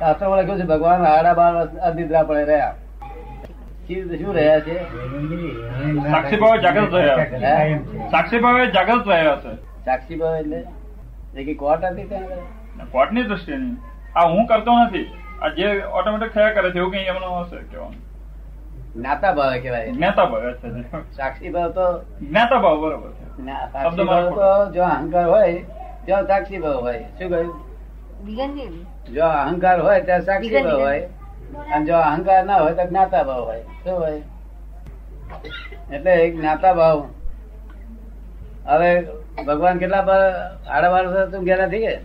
શાસ્ત્રોમાં લખ્યું છે ભગવાન આડા બાર અનિદ્રા પડે રહ્યા. શું રહ્યા છે? સાક્ષી ભાવે જાગૃત રહ્યા સાક્ષી ભાવે જાગૃત રહ્યા છે. સાક્ષી ભાવ એટલે? કઈ કોર્ટ હતી ત્યાં? કોર્ટની દ્રષ્ટિએ નહીં આ હું કરતો નથી. આ જે ઓટોમેટિક થયા કરે છે એવું કઈ એમનો હશે કેવાનું જ્ઞાતા ભાવે કહેવાય. જ્ઞાતા ભાવે સાક્ષી ભાવ તો જ્ઞાતા ભાવ બરોબર ભાવ તો જો અહંકાર હોય ત્યાં સાક્ષી ભાવ હોય. શું કહ્યું? જો અહંકાર હોય ત્યાં સાક્ષી ભાવ હોય. અને જો અહંકાર ના હોય તો જ્ઞાતા ભાવ હોય. શું હોય? એટલે એક જ્ઞાતા ભાવ. હવે ભગવાન કેટલા આડા સાડા બાર વર્ષ તું ગયા? નથી કે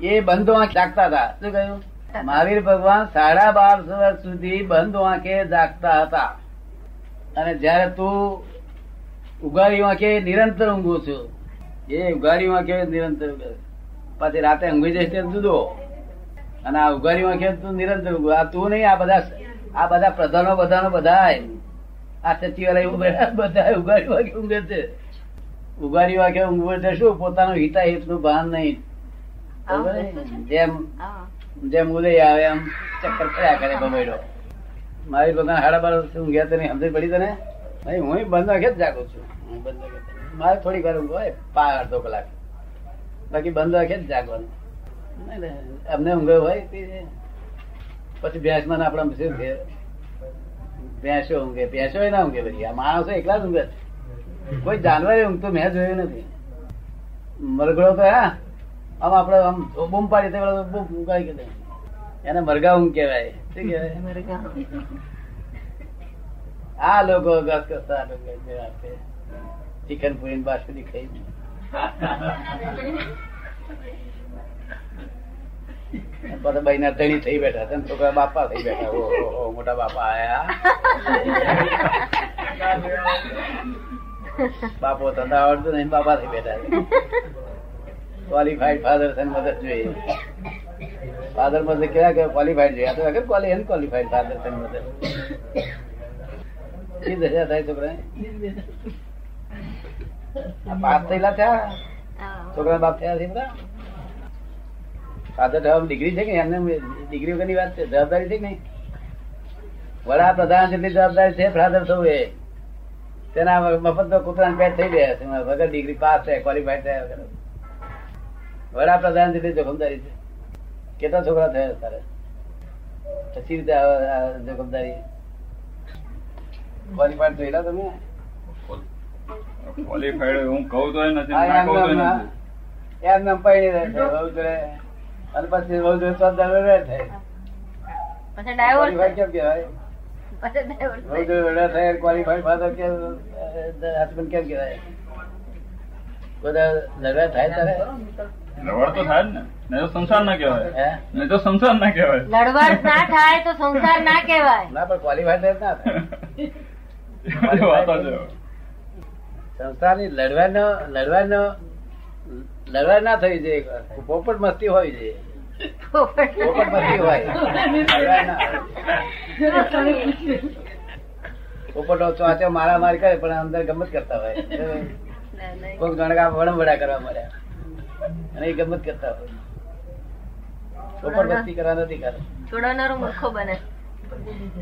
એ બંધો આંખ જાગતા હતા. શું કહ્યું? મહાવીર ભગવાન સાડા બાર વર્ષ સુધી બંધ આંખે જાગતા હતા. અને જયારે તું ઉગાડી આંખે નિરંતર ઊંઘું છું. એ ઉગાડી આંખે નિરંતર ઊંઘે. પછી રાતે ઊંઘી જઈશ ત્યારે જુદો. અને આ ઉગાડી આંખે તું નિરંતર આ તું નહીં આ બધા આ બધા પ્રધાનો બધાનો બધા આ સચિવાલય બધા બધા ઉગાડી વાગે ઊંઘે છે? ઉઘારી વાગે ઊંઘવું છે? શું પોતાનું હિતાહિતનું ભાન નહીં? જેમ જેમ ઉદય આવે એમ ચક્કર કર્યા કરે બબેડો મારી ભગવાન હાડા બાર ઊંઘ્યા તને સમજ પડી તને? નહીં હું બંધ વાગે જ જાગું છું. હું બંધ વાગે મારે થોડી વાર ઊંઘ હોય પા અડધો કલાક. બાકી બંધ રાખે જ જાગવાનું. અમને ઊંઘ હોય પછી ભેંસમાં આપણા શું ભેંસો ઊંઘે. ભેંસો ના ઊંઘે બધી. આ માણસો એકલા જ ઊંઘે કોઈ જાનવર ઊંઘતું મેં જોયું નથી. મરઘડો તો હા આમ આપડે આમ બૂમ પાડી તો બૂમ ઊંઘાઈ ગયો એને મરઘા ઊંઘ કહેવાય. શું કહેવાય? આ લોકો ગસ કરતા ચિકન પૂરી ને બાસુદી ખાઈ. પછી બહેના ધણી થઈ બેઠા હતા છોકરા બાપા થઈ બેઠા. ઓ, મોટા બાપા આયા. બાપો થતા આવડતું નહીં બાપા થઈ બેઠા ક્વોલિફાઈડ ફાધર છે મધર જોઈએ. ફાધર મધર કેવા કે ક્વોલિફાઈડ જોઈએ? તો વગર ક્વોલી અનક્વોલિફાઈડ ફાધર છે મધર શી દશા થાય છોકરા પાસ થયેલા થયા? છોકરા બાપ થયા છે બધા? ફાધર થવા ડિગ્રી છે કે એમને ડિગ્રી વગરની વાત છે. જવાબદારી છે કે નહીં? વડાપ્રધાન જેટલી જવાબદારી છે ફાધર થવું એ. તેના મફત તો કૂતરાને પેટ થઈ ગયા છે વગર ડિગ્રી પાસ છે ક્વોલિફાઈડ થયા વગર. વડાપ્રધાન જેટલી જોખમદારી છે. કેટલા છોકરા થયા તારે? પછી રીતે જોખમદારી. ક્વોલિફાઈડ થયેલા તમે? ક્વોલિફાઈડ હું કહું તો નથી એમ નામ પૈણી રહે અને પછી વહુ જોડે ચોથા જોડે થાય. પછી ડાયવોર્સ કેમ કહેવાય પછી ડાયવોર્સ વહુ થાય ક્વોલિફાઈડ ફાધર કે હસબન્ડ કેમ કહેવાય? બધા ઝઘડા થાય ત્યારે? લવડ તો થાય ને. નહીં તો સંસાર ના કહેવાય. હે? નહીં તો સંસાર ના કહેવાય. લડવાડ ના થાય તો સંસાર ના કહેવાય. ના પણ ક્વોલિફાઈડ ના થાય. એ વાત જ છે. લડવાનો લડવાનો લડવા ના થઈ જોઈએ પોપટ મસ્તી હોય છે. પોપટ મસ્તી હોય. પોપટો ચોચો મારા મારી કરે પણ અંદર ગમત કરતા હોય. કોઈ વડમ વડા કરવા મળ્યા. અને એ ગમત કરતા હોય. પોપટ મસ્તી કરવા નથી કરે છોડવનારો મૂર્ખો બને.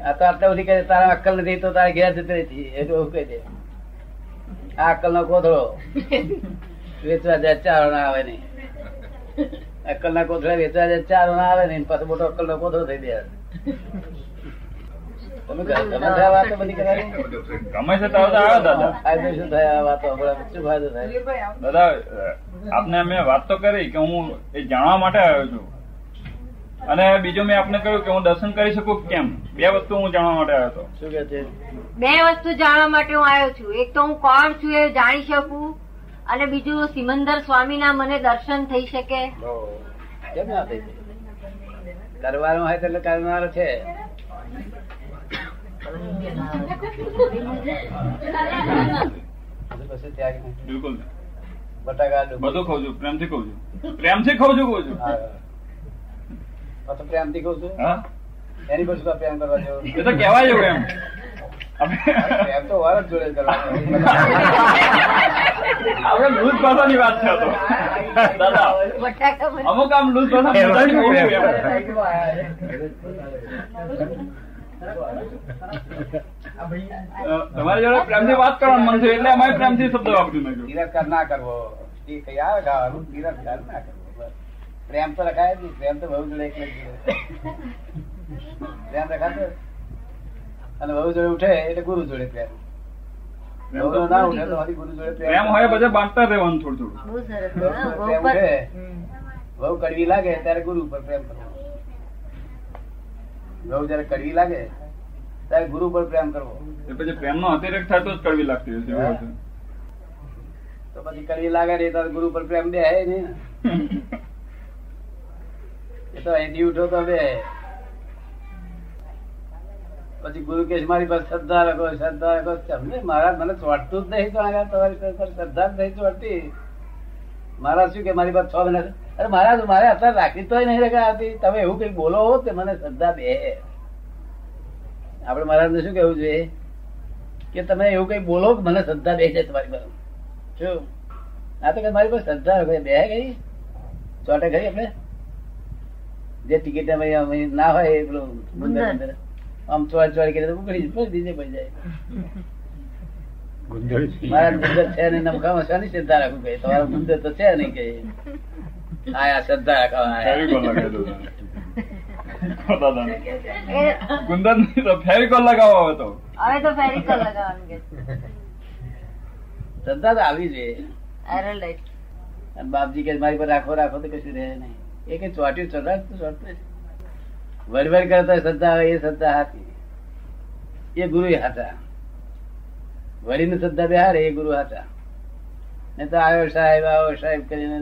આ તો આટલા સુધી કહે તારા અક્કલ નથી તો તારા ઘેર જતી રહી એ તો કહી દે આ અક્કલ નો કોથળો વેચવા જાય ચારો આવે નહીં. અક્કલ ના કોથળા વેચવા જાય ચારો આવે નહીં પાછો મોટો અક્કલ નો કોથળો થઈ જાય. તમે ગમે તે વાતો બધી કરવાની? ગમે છે તો દાદા. ફાયદો શું થાય આ વાતો? હમણાં શું ફાયદો થાય? દાદા આપને મેં વાત તો કરી કે હું એ જાણવા માટે આવ્યો છું. અને બીજું મેં આપને કહ્યું કે હું દર્શન કરી શકું કેમ? બે વસ્તુ હું જાણવા માટે આવ્યો હતો. શું કે છે? બે વસ્તુ જાણવા માટે હું આવ્યો છું. એક તો હું કોણ છું એ જાણી શકું. અને બીજું સિમંદર સ્વામીના મને દર્શન થઈ શકે? કેમ ના થઈ? કરવાનું હોય તો એટલે કરનાર છે. પછી બિલકુલ બટાકા બધું ખાઉં છું પ્રેમથી ખાઉં છું. પ્રેમથી ખાઉં છું કહું છું. પ્રેમથી કહું છું? એની પર શું પ્રેમ કરવા જેવો? એ તો કહેવાય એવું એમ. એમ તો વાર જ જોડે આપણે લૂઝ ભાષાની વાત છે દાદા અમુક આમ લૂઝ ભાષા બધાની બહુ છે. એમ. અ, તમારી જોડે પ્રેમથી વાત કરવાનું મન છે એટલે અમારે પ્રેમથી શબ્દ વાપર્યું નાખ્યો તિરસ્કાર ના કરવો. એ કઈ આવે ગાવાનું તિરસ્કાર ના કરવો. પ્રેમ તો રખાય પ્રેમ તો બહુ જોડે એટલે પ્રેમ રખાતો અને વહુ જોડે ઉઠે એટલે ગુરુ જોડે પ્રેમ પ્રેમ બહુ તો ના ઉઠે તો વળી ગુરુ જોડે પ્રેમ હોય બધે બાંધતા રહેવાનું થોડું થોડું. બહુ સરસ. બહુ હા, બહુ પ્રેમ પર- છે. હમ. બહુ કડવી લાગે ત્યારે ગુરુ પર પ્રેમ કરવો બહુ જયારે કડવી લાગે ત્યારે ગુરુ પર પ્રેમ કરવો. પછી પ્રેમનો અતિરેક થાય તો જ કડવી લાગતી હશે તો પછી કડવી લાગે ને ત્યારે ગુરુ પર પ્રેમ બે નહીં ને. એ તો અહીંથી ઉઠો તો બે પછી ગુરુ કે મારી પાસે શ્રદ્ધા રાખો શ્રદ્ધા રાખો. તમને મારા મને ચોટતું જ નહીં તો આગળ તમારી શ્રદ્ધા જ નહીં ચોટતી મારા શું કે મારી પાસે છ મહિના અરે મારા મારે અત્યારે રાખી તો નહીં રખાતી તમે એવું કઈ બોલો તે મને શ્રદ્ધા બે આપણે મહારાજ શું કેવું જોઈએ? કે તમે એવું કઈ બોલો કે મને શ્રદ્ધા બે છે તમારી પાસે. શું? આ તો કે મારી પાસે શ્રદ્ધા રાખો. બે ગઈ ચોટે ખરી આપણે? જે ટિકિટ ના હોય એ પેલું. આમ ચોર ચોર કરી તો ઉકળી જાય, બીજે પડી જાય. મારા ગુંદર છે નહીં નમખામાં શાની શ્રદ્ધા રાખું કઈ તમારો ગુંદર તો છે નહીં કઈ આયા શ્રદ્ધા રાખવા ફેવિકોલ આયા. લગાવી દો દાદાને. એ- ગુંદર નહીં તો ફેવિકોલ લગાવો હવે તો. હવે તો ફેરિકલ લગાવવાનું કે. શ્રદ્ધા તો આવી જોઈએ બાપજી કે મારી પર રાખો રાખો તો કશું રહે નહીં. એ કઈ ચોટ્યું શ્રદ્ધા તો ચોટતું. વડવડ કરતા શ્રદ્ધા હોય એ શ્રદ્ધા હતી એ ગુરુ હાથા. વડીને શ્રદ્ધા બેહારે, એ ગુરુ હતા ને તો આવ્યો સાહેબ આવ્યો સાહેબ કરીને